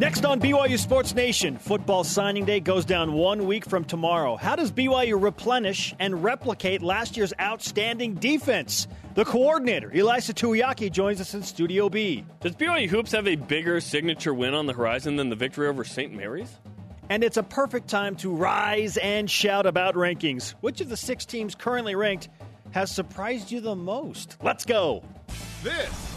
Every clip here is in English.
Next on BYU Sports Nation, football signing day goes down one week from tomorrow. How does BYU replenish and replicate last year's outstanding defense? The coordinator, Ilaisa Tuiaki, joins us in Studio B. Does BYU Hoops have a bigger signature win on the horizon than the victory over St. Mary's? And it's a perfect time to rise and shout about rankings. Which of the six teams currently ranked has surprised you the most? Let's go. This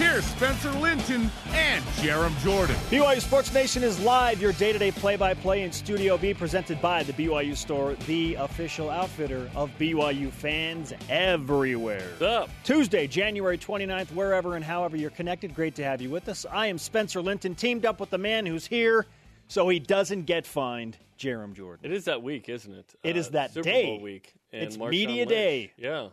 here's Spencer Linton and Jarom Jordan. BYU Sports Nation is live, your day to day play by play in Studio B, presented by the BYU Store, the official outfitter of BYU fans everywhere. What's up? Tuesday, January 29th, wherever and however you're connected. Great to have you with us. I am Spencer Linton, teamed up with the man who's here so he doesn't get fined, Jarom Jordan. It is that week, isn't it? It is uh, that Super day. Bowl week. And It's Marshawn media Lynch. day. Yeah.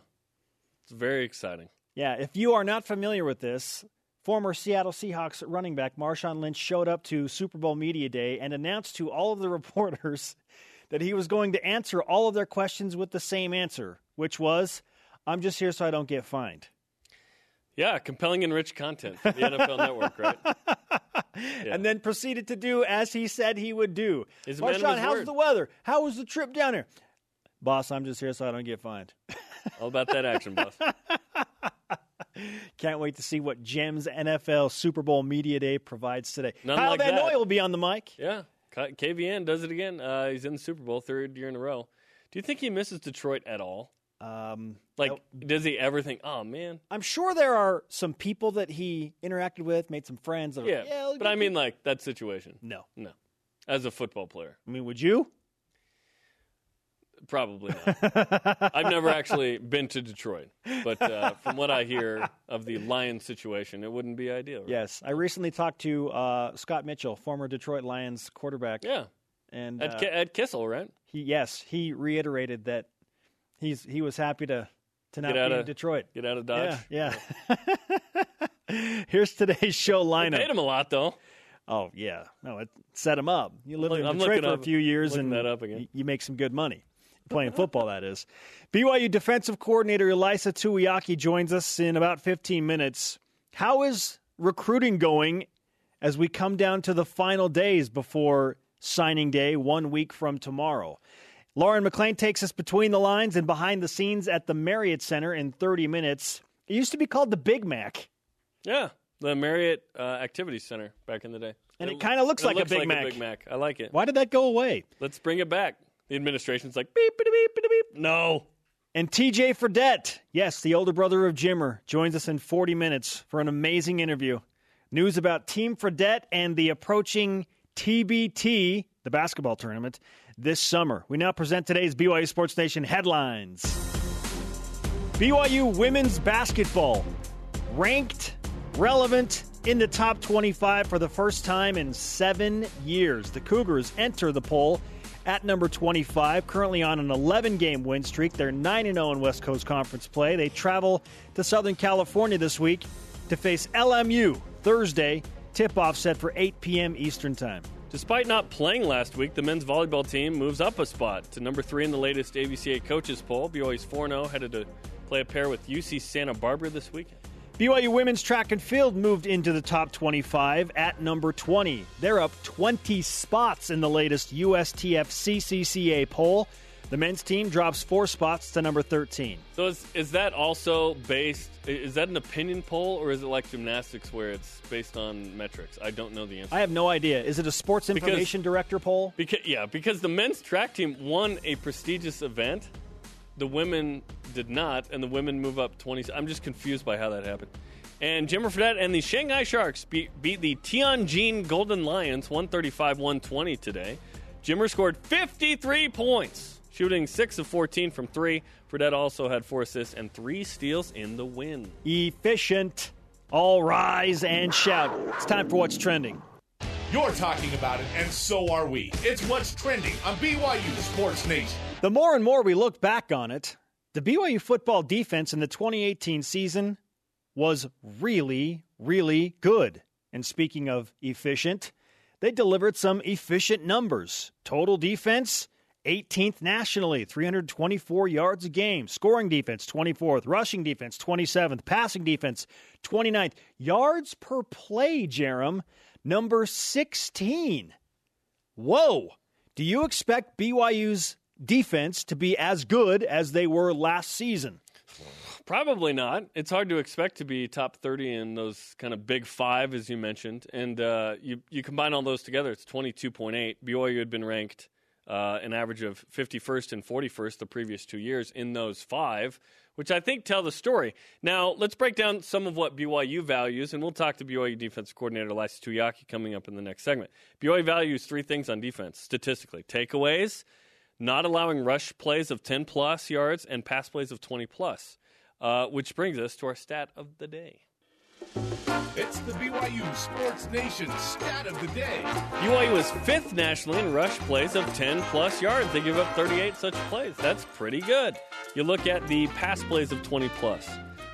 It's very exciting. Yeah, if you are not familiar with this, former Seattle Seahawks running back Marshawn Lynch showed up to Super Bowl Media Day and announced to all of the reporters that he was going to answer all of their questions with the same answer, which was, I'm just here so I don't get fined. Yeah, compelling and rich content for the NFL Network, right? Yeah. And then proceeded to do as he said he would do. He's a man of Marshawn, how's word. the weather? How was the trip down here? Boss, I'm just here so I don't get fined. All about that action, boss. Can't wait to see what Gems NFL Super Bowl Media Day provides today. None Kyle like Van. Noy will be on the mic. Yeah. KVN does it again. Uh, he's in the Super Bowl third year in a row. Do you think he misses Detroit at all? Um, Like, Nope. does he ever think, oh, man? I'm sure there are some people that he interacted with, made some friends. That are, Yeah. yeah but I mean, like, that situation. no. No. As a football player. I mean, would you? Probably not. I've never actually been to Detroit, but uh, from what I hear of the Lions situation, it wouldn't be ideal. right? Yes. I recently talked to uh, Scott Mitchell, former Detroit Lions quarterback, Yeah. and At, uh, Kissel, right? he yes he reiterated that he's he was happy to to not be in Detroit. Get out of Dodge. Yeah, yeah. Here's today's show lineup. Paid him a lot, though. Oh yeah, no, it set him up. You live Look- in Detroit for a few years and that up again. y- you make some good money playing football. That is. BYU defensive coordinator Ilaisa Tuiaki joins us in about 15 minutes. How is recruiting going as we come down to the final days before signing day, one week from tomorrow? Lauren McLean takes us between the lines and behind the scenes at the Marriott Center in 30 minutes. It used to be called the Big Mac. Yeah. The Marriott uh, Activity Center back in the day. And it kinda looks like a Big Mac. a Big Mac. I like it. Why did that go away? Let's bring it back. The administration's like, beep, beep, beep, beep, beep. No. And TJ Fredette, yes, the older brother of Jimmer, joins us in 40 minutes for an amazing interview. News about Team Fredette and the approaching TBT, the basketball tournament, this summer. We now present today's BYU Sports Nation headlines. BYU women's basketball ranked, relevant, in the top 25 for the first time in seven years. The Cougars enter the poll at number 25, currently on an 11 game win streak. They're 9 0 in West Coast Conference play. They travel to Southern California this week to face LMU Thursday. Tip off set for 8 p.m. Eastern Time. Despite not playing last week, the men's volleyball team moves up a spot to number three in the latest AVCA coaches poll. BYU's 4 0, headed to play a pair with UC Santa Barbara this weekend. BYU women's track and field moved into the top 25 at number 20. They're up 20 spots in the latest USTF CCCA poll. The men's team drops four spots to number 13. So is, is that also based? Is that an opinion poll or is it like gymnastics where it's based on metrics? I don't know the answer. I have no idea. Is it a sports Because- information director poll? Because yeah, because the men's track team won a prestigious event, the women did not, and the women move up twenty. I'm just confused by how that happened. And Jimmer Fredette and the Shanghai Sharks beat, beat the Tianjin Golden Lions 135-120 today. Jimmer scored 53 points, shooting six of 14 from three. Fredette also had four assists and three steals in the win. Efficient. All rise and shout. It's time for what's trending. You're talking about it, and so are we. It's what's trending on BYU Sports Nation. The more and more we look back on it, the BYU football defense in the 2018 season was really, really good. And speaking of efficient, they delivered some efficient numbers. Total defense, 18th nationally, 324 yards a game. Scoring defense, 24th. Rushing defense, 27th. Passing defense, 29th. Yards per play, Jarom, number 16. Whoa. Do you expect BYU's defense to be as good as they were last season? Probably not. It's hard to expect to be top 30 in those kind of big five, as you mentioned. And uh, you, you combine all those together, it's 22.8. BYU had been ranked uh, an average of 51st and 41st the previous two years in those five, which I think tell the story. Now, let's break down some of what BYU values, and we'll talk to BYU defensive coordinator Ilaisa Tuiaki coming up in the next segment. BYU values three things on defense statistically takeaways, not allowing rush plays of 10 plus yards, and pass plays of 20 plus. Uh, which brings us to our stat of the day. It's the BYU Sports Nation stat of the day. BYU is fifth nationally in rush plays of 10 plus yards. They give up 38 such plays. That's pretty good. You look at the pass plays of 20 plus.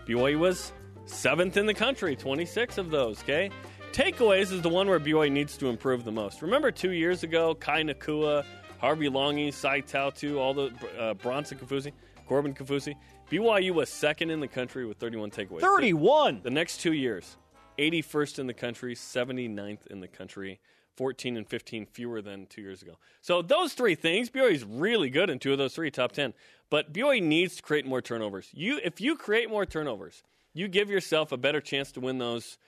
BYU was seventh in the country, 26 of those, okay? Takeaways is the one where BYU needs to improve the most. Remember two years ago, Kai Nacua, Harvey Langi, Sae Tautu, all the uh, Bronson Kaufusi, Corbin Kaufusi. BYU was second in the country with 31 takeaways. 31. The next two years, 81st in the country, 79th in the country, 14 and 15 fewer than two years ago. So those three things, BYU is really good in two of those three, top 10. But BYU needs to create more turnovers. You, if you create more turnovers, you give yourself a better chance to win those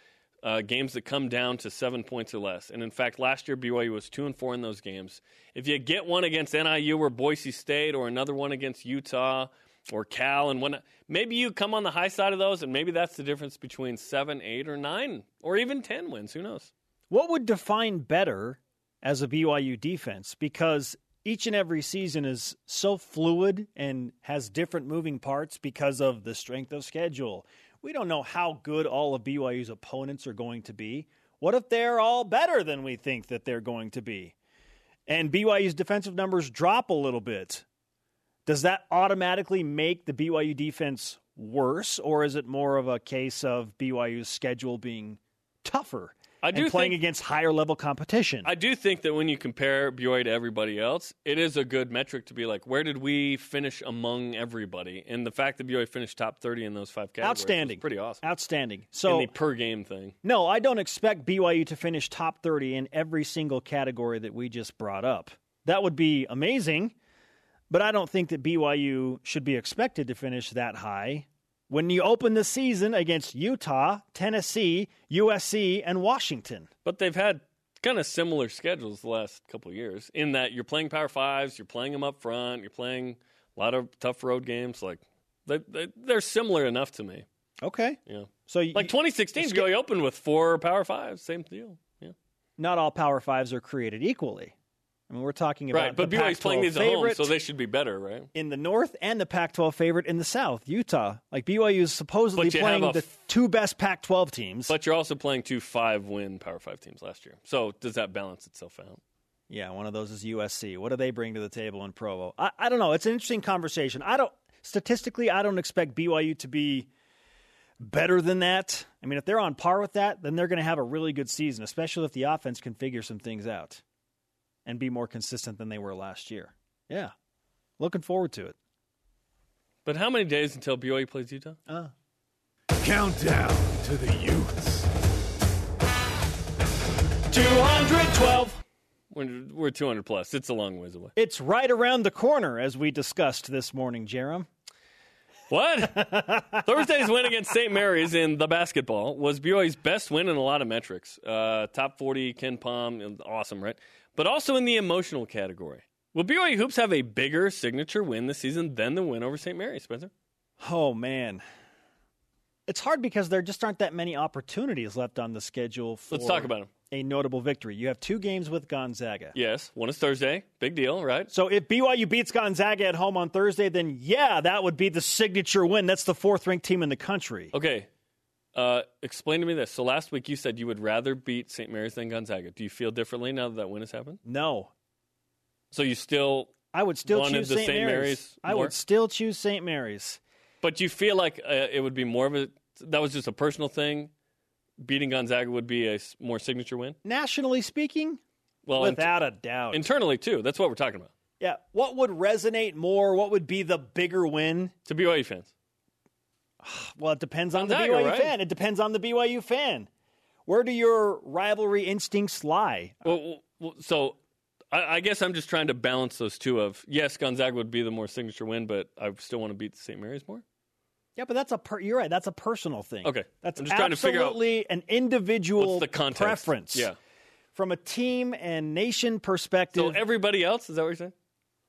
uh, games that come down to seven points or less. And in fact, last year BYU was two and four in those games. If you get one against NIU or Boise State, or another one against Utah or Cal and whatnot. Maybe you come on the high side of those, and maybe that's the difference between seven, eight, or nine, or even 10 wins. Who knows? What would define better as a BYU defense? Because each and every season is so fluid and has different moving parts because of the strength of schedule. We don't know how good all of BYU's opponents are going to be. What if they're all better than we think that they're going to be? And BYU's defensive numbers drop a little bit. Does that automatically make the BYU defense worse, or is it more of a case of BYU's schedule being tougher I do and playing think, against higher level competition? I do think that when you compare BYU to everybody else, it is a good metric to be like, where did we finish among everybody? And the fact that BYU finished top 30 in those five categories Outstanding. pretty awesome. Outstanding. in So, the per game thing. no, I don't expect BYU to finish top 30 in every single category that we just brought up. That would be amazing, but I don't think that BYU should be expected to finish that high when you open the season against Utah, Tennessee, USC, and Washington. But they've had kind of similar schedules the last couple of years in that you're playing Power Fives, you're playing them up front, you're playing a lot of tough road games. Like they, they, they're similar enough to me. Okay. Yeah. So you, Like 2016, Sch- BYU opened with four Power Fives. Same deal. Yeah. not all Power Fives are created equally. I mean, we're talking about Right. But the BYU's playing Pac-12 these at home, favorite so they should be better, right? in the North and the Pac-12 favorite in the South, Utah. Like BYU is supposedly But you have playing a the two best Pac-12 teams. But you're also playing two five win Power Five teams last year. So does that balance itself out? Yeah, one of those is USC. What do they bring to the table in Provo? I, I don't know. It's an interesting conversation. I don't statistically, I don't expect BYU to be better than that. I mean, if they're on par with that, then they're going to have a really good season, especially if the offense can figure some things out and be more consistent than they were last year. Yeah, looking forward to it. But how many days until BYU plays Utah? Uh, Countdown to the Utes. 212. We're, we're 200 plus. It's a long ways away. It's right around the corner, as we discussed this morning, Jarom. What? Thursday's win against St. Mary's in the basketball was BYU's best win in a lot of metrics. Uh, top 40, KenPom, awesome, right? But also in the emotional category. Will BYU Hoops have a bigger signature win this season than the win over St. Mary's, Spencer? Oh man, it's hard because there just aren't that many opportunities left on the schedule for Let's talk about them. a notable victory. You have two games with Gonzaga. Yes, one is Thursday. Big deal, right? So if BYU beats Gonzaga at home on Thursday, then yeah, that would be the signature win. That's the fourth ranked team in the country. Okay. Uh, explain to me this. So last week you said you would rather beat St. Mary's than Gonzaga. Do you feel differently now that that win has happened? No, So you still, I would still Wanted choose St. Mary's. Mary's I would still choose St. Mary's. but you feel like uh, it would be more of a, that was just a personal thing. Beating Gonzaga would be a more signature win. Nationally speaking, Well, without a doubt. internally too. That's what we're talking about. yeah. What would resonate more? What would be the bigger win? To BYU fans, Well, it depends on the Gonzaga, BYU right? fan. It depends on the BYU fan. Where do your rivalry instincts lie? well, well, so I, I guess I'm just trying to balance those two. Of yes, Gonzaga would be the more signature win, but I still want to beat St. Mary's more. Yeah, but that's a per- you're right. That's a personal thing. Okay. that's I'm just trying to figure out absolutely an individual the context? preference. Yeah. from a team and nation perspective. So everybody else is that what you're saying?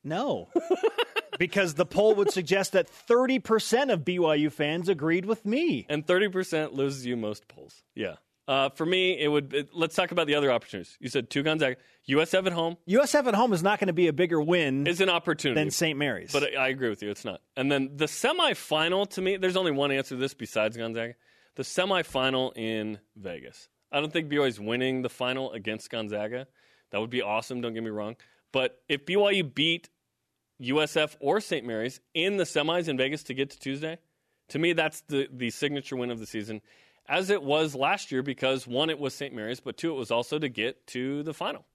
no, because the poll would suggest that 30 percent of BYU fans agreed with me. And 30% loses you most polls. Yeah. Uh, for me, it would. It, let's talk about the other opportunities. You said two Gonzaga, USF at home USF at home is not going to be a bigger win is an opportunity. than St. Mary's. But I I agree with you. It's not. And then the semifinal to me, there's only one answer to this besides Gonzaga. The semifinal in Vegas. I don't think BYU is winning the final against Gonzaga. That would be awesome. Don't get me wrong. But if BYU beat USF or St. Mary's in the semis in Vegas to get to Tuesday, to me that's the the signature win of the season, as it was last year. Because one, it was St. Mary's, but two, it was also to get to the final.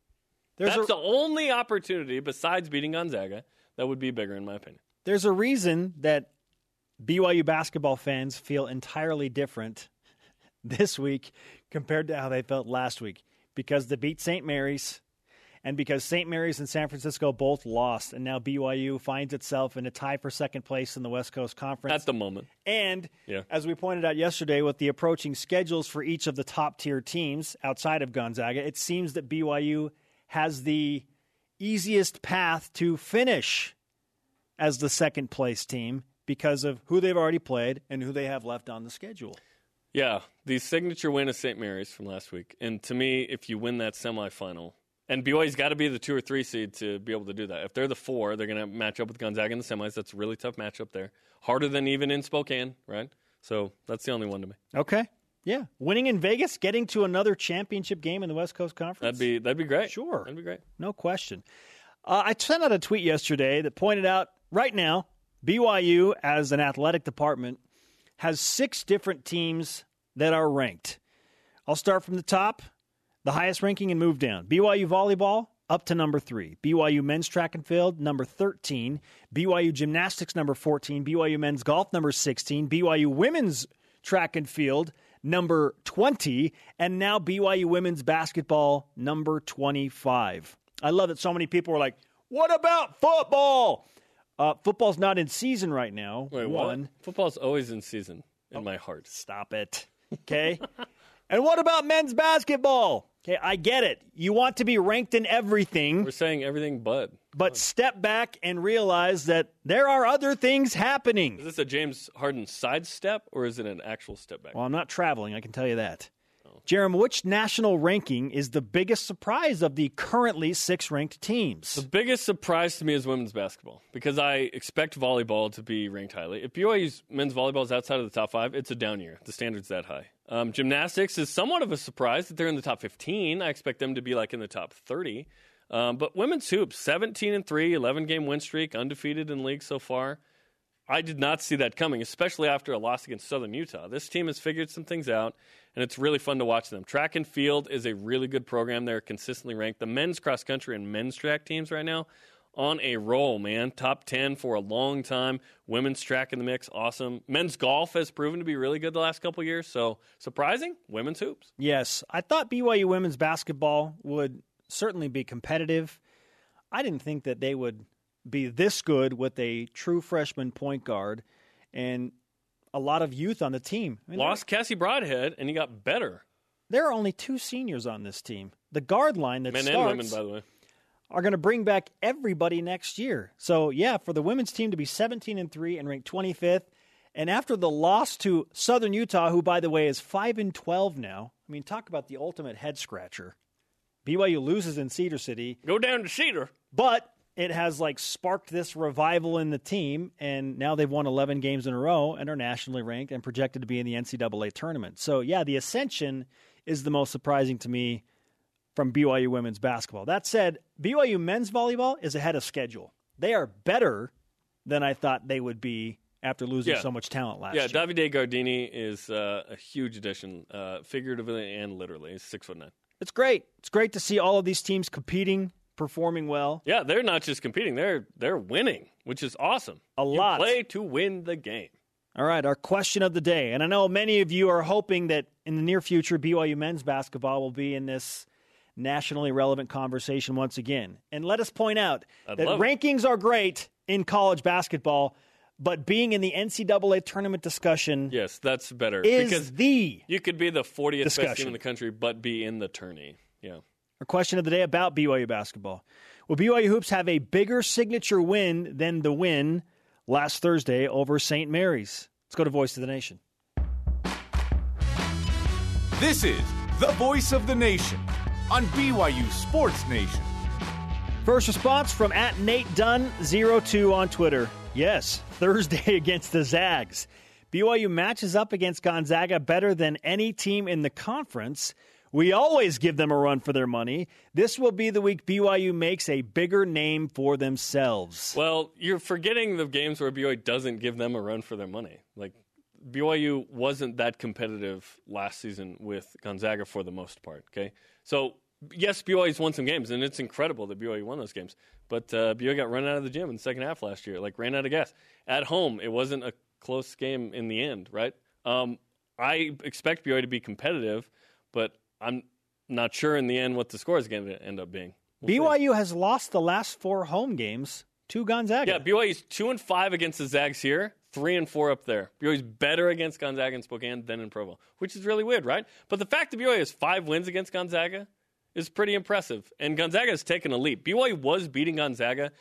there's That's a, the only opportunity besides beating Gonzaga that would be bigger, in my opinion. there's a reason that BYU basketball fans feel entirely different this week compared to how they felt last week because they beat St. Mary's and because St. Mary's and San Francisco both lost and now BYU finds itself in a tie for second place in the West Coast Conference. At the moment. And Yeah. as we pointed out yesterday, with the approaching schedules for each of the top tier teams outside of Gonzaga, it seems that BYU has the easiest path to finish as the second place team because of who they've already played and who they have left on the schedule. Yeah, the signature win is St. Mary's from last week. And to me, if you win that semifinal, and BYU's got to be the two or three seed to be able to do that. If they're the four, they're going to match up with Gonzaga in the semis. That's a really tough matchup there. Harder than even in Spokane, right? So that's the only one to me. Okay. Yeah. Winning in Vegas, getting to another championship game in the West Coast Conference. That'd be that'd be great. Sure. that'd be great. No question. Uh, I sent out a tweet yesterday that pointed out right now, BYU as an athletic department has six different teams that are ranked. I'll start from the top, the highest ranking and move down. BYU volleyball up to number three. BYU men's track and field number 13. BYU gymnastics number 14. BYU men's golf number 16. BYU women's track and field number 20. And now BYU women's basketball number 25. I love that so many people were like, what about football? Uh, football's not in season right now. Wait, One. what? Football's always in season in my heart. Stop it. Okay. and what about men's basketball? Okay, I get it. You want to be ranked in everything, We're saying everything but. but step back and realize that there are other things happening. Is this a James Harden sidestep or is it an actual step back? Well, I'm not traveling, I can tell you that. Jarom, which national ranking is the biggest surprise of the currently six ranked teams? The biggest surprise to me is women's basketball because I expect volleyball to be ranked highly. If BYU's men's volleyball is outside of the top five, it's a down year. The standard's that high. Um, gymnastics is somewhat of a surprise that they're in the top 15. I expect them to be like in the top 30. Um, but women's hoops, 17 and 3, 11 game win streak, undefeated in league so far. I did not see that coming, especially after a loss against Southern Utah. This team has figured some things out, and it's really fun to watch them. Track and field is a really good program. They're consistently ranked. The men's cross country and men's track teams right now on a roll, man. Top 10 for a long time. Women's track in the mix, awesome. Men's golf has proven to be really good the last couple years, so surprising. Women's hoops. Yes, I thought BYU women's basketball would certainly be competitive. I didn't think that they would be this good with a true freshman point guard and a lot of youth on the team. I mean, Lost Cassie Broadhead, and he got better. There, are only two seniors on this team. The guard line that Men starts and women, by the way. are going to bring back everybody next year. So yeah, for the women's team to be 17 and three and ranked 25th, and after the loss to Southern Utah, who by the way is five and 12 now. I mean, talk about the ultimate head scratcher. BYU loses in Cedar City, Go down to Cedar. but it has like sparked this revival in the team, and now they've won 11 games in a row and are nationally ranked and projected to be in the NCAA tournament. So yeah, the ascension is the most surprising to me from BYU women's basketball. That said, BYU men's volleyball is ahead of schedule. They are better than I thought they would be after losing Yeah. so much talent last Yeah, year. Yeah, Davide Gardini is uh, a huge addition, uh, figuratively and literally. He's six foot nine. It's great. It's great to see all of these teams competing, performing well. Yeah, they're not just competing; they're they're winning, which is awesome. A You lot. play to win the game. All right, our question of the day. And I know many of you are hoping that in the near future, BYU men's basketball will be in this nationally relevant conversation once again. And let us point out I'd that love it. rankings are great in college basketball, but being in the NCAA tournament discussion Yes, that's better is because the. you could be the 40th best Discussion. team in the country, but be in the tourney. Yeah. Our question of the day about BYU basketball. Will BYU Hoops have a bigger signature win than the win last Thursday over St. Mary's? Let's go to Voice of the Nation. This is the voice of the nation on BYU Sports Nation. First response from at Nate Dunn02 on Twitter. Yes, Thursday against the Zags. BYU matches up against Gonzaga better than any team in the conference. We always give them a run for their money. This will be the week BYU makes a bigger name for themselves. Well, you're forgetting the games where BYU doesn't give them a run for their money. Like BYU wasn't that competitive last season with Gonzaga for the most part. Okay, so yes, BYU's won some games, and it's incredible that BYU won those games. But uh, BYU got run out of the gym in the second half last year, like ran out of gas at home. It wasn't a close game in the end, right? Um, I expect BYU to be competitive, but I'm not sure in the end what the score is going to end up being. We'll see. BYU has lost the last four home games to Gonzaga. Yeah, BYU's two and five against the Zags here, three and four up there. BYU's better against Gonzaga and Spokane than in Provo, which is really weird, right? But the fact that BYU has five wins against Gonzaga is pretty impressive, and Gonzaga has taken a leap. BYU was beating Gonzaga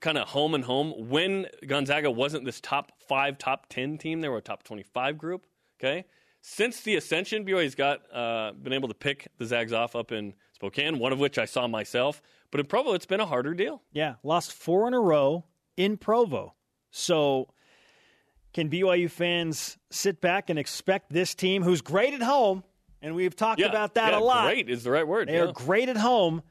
kind of home and home when Gonzaga wasn't this top five, top ten team. They were a top twenty-five group. Okay. Since the ascension, BYU's got uh, been able to pick the Zags off up in Spokane, one of which I saw myself. But in Provo, it's been a harder deal. Yeah, lost four in a row in Provo. So, can BYU fans sit back and expect this team, who's great at home, and we've talked Yeah, about that yeah, a lot. Great is the right word. They yeah. are great at home,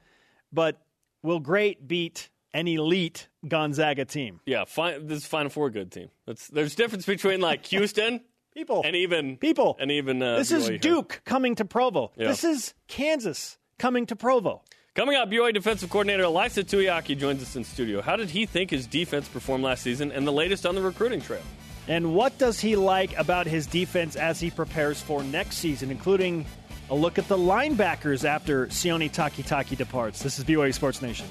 but will great beat an elite Gonzaga team? Yeah, fine, this is Final Four good team. That's, there's difference between like Houston People, and even people. and even uh, this is BYU here. Duke coming to Provo. Yeah. This is Kansas coming to Provo. Coming up, BYU defensive coordinator Ilaisa Tuiaki joins us in studio. How did he think his defense performed last season, and the latest on the recruiting trail? And what does he like about his defense as he prepares for next season, including a look at the linebackers after Sione Takitaki departs? This is BYU Sports Nation.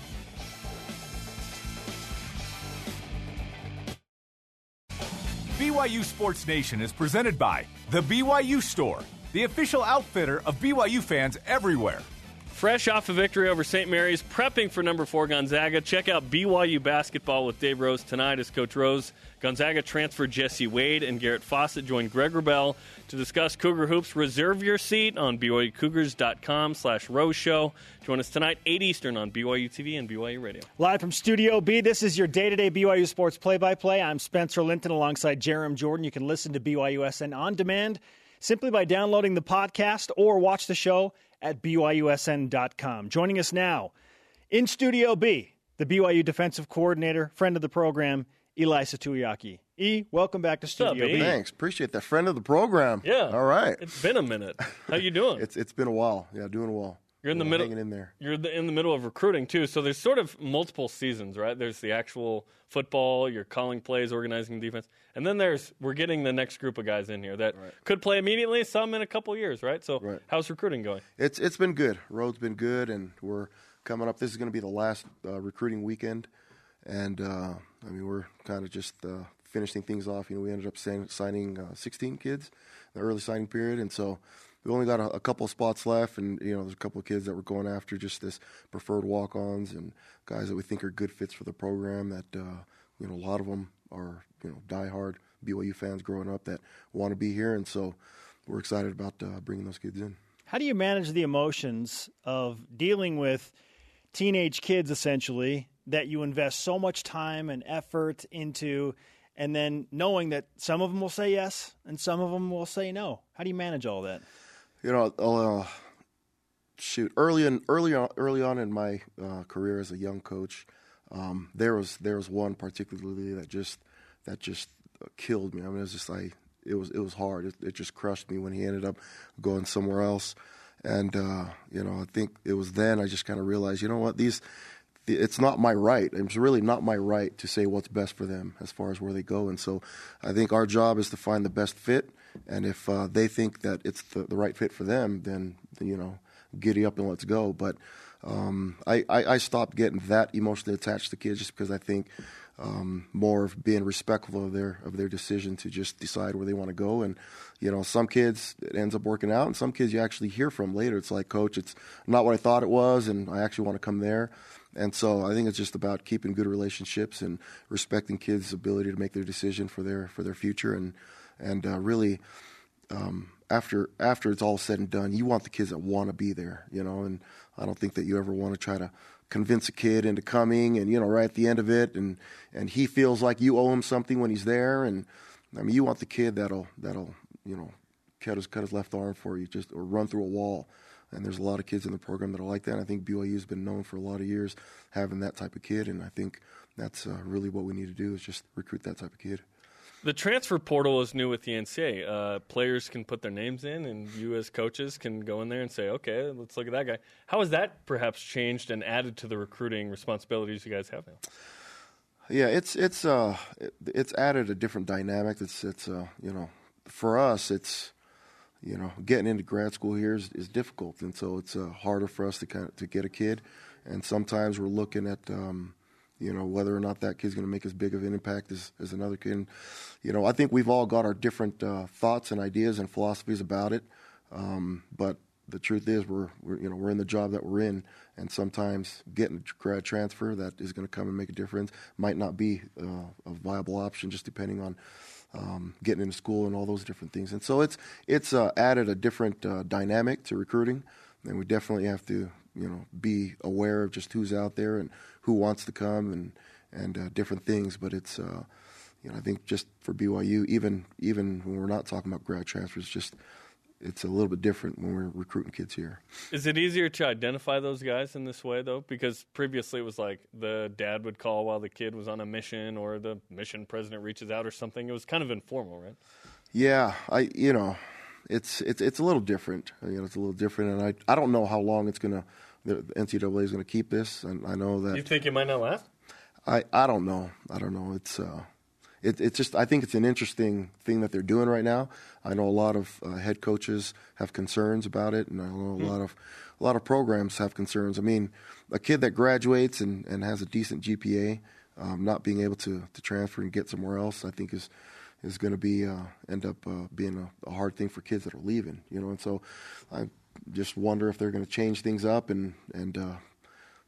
BYU Sports Nation is presented by The BYU Store, the official outfitter of BYU fans everywhere. Fresh off a victory over St. Mary's, prepping for number four Gonzaga. Check out BYU basketball with Dave Rose tonight as Coach Rose. Gonzaga transfer Jesse Wade and Garrett Fawcett join Greg Wrubell to discuss Cougar Hoops. Reserve your seat on BYUCougars.com slash Rose Show. Join us tonight, 8 Eastern on BYU TV and BYU Radio. Live from Studio B, this is your day to day BYU Sports play by play. I'm Spencer Linton alongside Jarom Jordan. You can listen to BYUSN on demand simply by downloading the podcast or watch the show at BYUSN.com. Joining us now in Studio B, the BYU defensive coordinator, friend of the program, Ilaisa Tuiaki. E, welcome back to Studio B? B. Thanks, appreciate that. Friend of the program. Yeah. All right. It's been a minute. How you doing? It's it's been a while. Yeah, doing well. You're in the middle. in there. You're the, in the middle of recruiting too, so there's sort of multiple seasons, right? There's the actual football, you're calling plays, organizing defense, and then there's we're getting the next group of guys in here that could play immediately, some in a couple years, right? So Right. how's recruiting going? It's it's been good. Road's been good, and we're coming up. This is going to be the last uh, recruiting weekend, and uh, I mean we're kind of just uh, finishing things off. You know, we ended up sign- signing uh, 16 kids in the early signing period, and so we only got a, a couple spots left. And you know, there's a couple of kids that we're going after, just this preferred walk-ons and guys that we think are good fits for the program. That uh, you know, a lot of them are you know diehard BYU fans growing up that want to be here, and so we're excited about uh, bringing those kids in. How do you manage the emotions of dealing with teenage kids, essentially, that you invest so much time and effort into, and then knowing that some of them will say yes and some of them will say no? How do you manage all that? You know, uh, shoot. Early in early on, early on in my uh, career as a young coach, um, there was there was one particularly that just that just killed me. I mean, it was just like it was it was hard. It, it just crushed me when he ended up going somewhere else. And uh, you know, I think it was then I just kind of realized, you know what, these it's not my right. It's really not my right to say what's best for them as far as where they go. And so I think our job is to find the best fit. And if uh, they think that it's the, the right fit for them, then, you know, giddy up and let's go. But um, I, I, I, stopped getting that emotionally attached to kids just because I think um, more of being respectful of their of their decision to just decide where they want to go. And you know, some kids it ends up working out, and some kids you actually hear from later. It's like, coach, it's not what I thought it was, and I actually want to come there. And so I think it's just about keeping good relationships and respecting kids' ability to make their decision for their for their future, and and uh, really. Um, after after it's all said and done, you want the kids that want to be there, you know. And I don't think that you ever want to try to convince a kid into coming, and you know, right at the end of it, and and he feels like you owe him something when he's there. And I mean, you want the kid that'll that'll you know cut his cut his left arm for you, just or run through a wall. And there's a lot of kids in the program that are like that. And I think BYU has been known for a lot of years having that type of kid, and I think that's uh, really what we need to do is just recruit that type of kid. The transfer portal is new with the NCAA. Uh, players can put their names in, and you as coaches can go in there and say, "Okay, let's look at that guy." How has that perhaps changed and added to the recruiting responsibilities you guys have now? Yeah, it's it's uh it's added a different dynamic. It's it's uh you know for us it's you know getting into grad school here is, is difficult, and so it's uh, harder for us to kind of to get a kid, and sometimes we're looking at. Um, you know whether or not that kid's going to make as big of an impact as, as another kid. And, you know, I think we've all got our different uh, thoughts and ideas and philosophies about it. Um, but the truth is, we're, we're you know we're in the job that we're in, and sometimes getting a grad transfer that is going to come and make a difference might not be uh, a viable option, just depending on. Um, getting into school and all those different things, and so it's it's uh, added a different uh, dynamic to recruiting, and we definitely have to you know be aware of just who's out there and who wants to come and and uh, different things. But it's uh, you know I think just for BYU, even even when we're not talking about grad transfers, just it's a little bit different when we're recruiting kids here. Is it easier to identify those guys in this way though? Because previously it was like the dad would call while the kid was on a mission, or the mission president reaches out or something. It was kind of informal, right? Yeah, I you know it's it's it's a little different. You know, it's a little different, and I I don't know how long it's gonna the NCAA is gonna keep this, and I know that. You think it might not last? I I don't know. I don't know. It's uh, it, it's just I think it's an interesting thing that they're doing right now. I know a lot of uh, head coaches have concerns about it, and I know a hmm. lot of a lot of programs have concerns. I mean, a kid that graduates and, and has a decent GPA, um, not being able to, to transfer and get somewhere else, I think is is going to be uh, end up uh, being a, a, hard thing for kids that are leaving. You know, and so I just wonder if they're going to change things up. And and uh,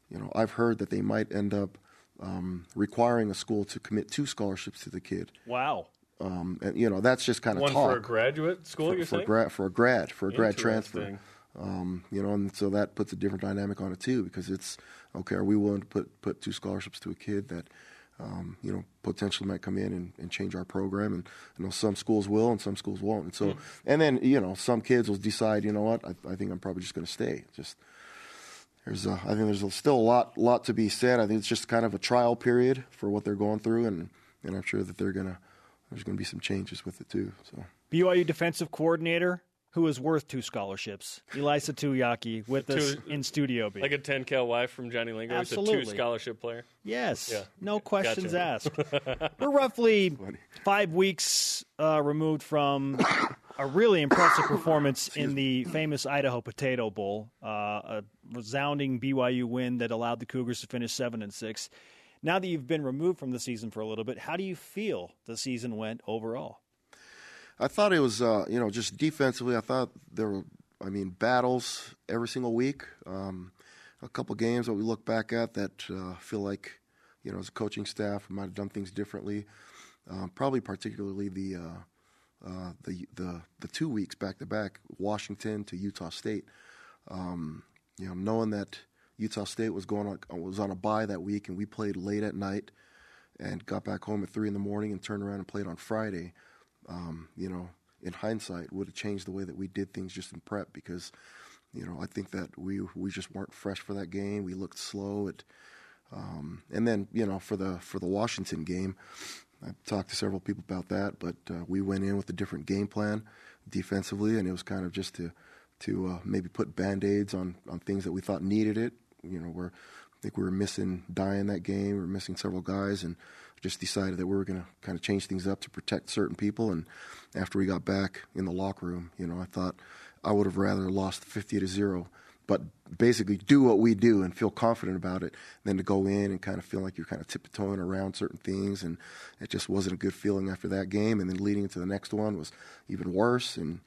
you know, I've heard that they might end up um, requiring a school to commit two scholarships to the kid. Wow. Um, and you know, that's just kind of one talk. for a graduate school. For, you're for saying? Gra- for a grad for a grad transfer. Um, you know, and so that puts a different dynamic on it too, because it's okay. Are we willing to put put two scholarships to a kid that um, you know, potentially might come in and, and, change our program. And you know, some schools will and some schools won't. And so, mm. and then you know, some kids will decide, you know what, I, I think I'm probably just going to stay. Just there's, a, I think there's a, still a lot, lot to be said. I think it's just kind of a trial period for what they're going through, and and I'm sure that they're gonna, there's going to be some changes with it too. So BYU defensive coordinator who is worth two scholarships. Ilaisa Tuiaki with two, us in studio. B. Like a 10 cow wife from Johnny Lingo. Absolutely. He's a two scholarship player. Yes. Yeah. No questions gotcha. asked. We're roughly five weeks uh, removed from a really impressive performance in the famous Idaho Potato Bowl, uh, a resounding BYU win that allowed the Cougars to finish seven and six. Now that you've been removed from the season for a little bit, how do you feel the season went overall? I thought it was, uh, you know, just defensively. I thought there were, I mean, battles every single week. Um, a couple games that we look back at that uh, feel like, you know, as a coaching staff, we might have done things differently. Um, probably particularly the, uh, uh, the the the two weeks back to back, Washington to Utah State. Um, you know, knowing that Utah State was going on was on a bye that week, and we played late at night, and got back home at three in the morning, and turned around and played on Friday um, you know, in hindsight, would have changed the way that we did things just in prep because, you know, I think that we we just weren't fresh for that game. We looked slow. At, um, and then you know for the for the Washington game, I talked to several people about that, but uh, we went in with a different game plan defensively, and it was kind of just to to uh, maybe put band aids on on things that we thought needed it. You know, we're think we were missing Dye that game. We were missing several guys, and just decided that we were going to kind of change things up to protect certain people. And after we got back in the locker room, you know, I thought I would have rather lost 50 to zero, but basically do what we do and feel confident about it than to go in and kind of feel like you're kind of tiptoeing around certain things. And it just wasn't a good feeling after that game. And then leading into the next one was even worse. And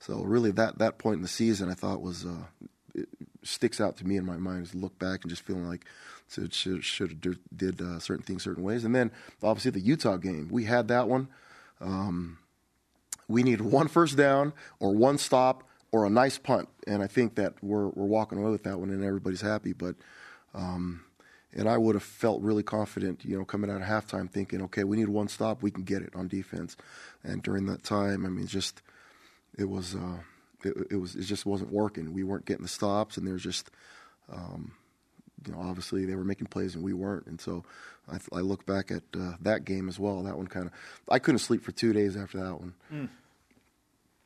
so really that, that point in the season I thought was, uh, it sticks out to me in my mind is look back and just feeling like so should should have did uh, certain things certain ways. And then obviously the Utah game, we had that one. Um, we needed one first down or one stop or a nice punt, and I think that we're we're walking away with that one, and everybody's happy. But um, and I would have felt really confident, you know, coming out of halftime, thinking, okay, we need one stop, we can get it on defense. And during that time, I mean, just it was. Uh, it, it, was it just wasn't working. We weren't getting the stops, and there was just um, you know, obviously they were making plays and we weren't. And so I, I look back at uh, that game as well. That one kind of, I couldn't sleep for two days after that one. Mm.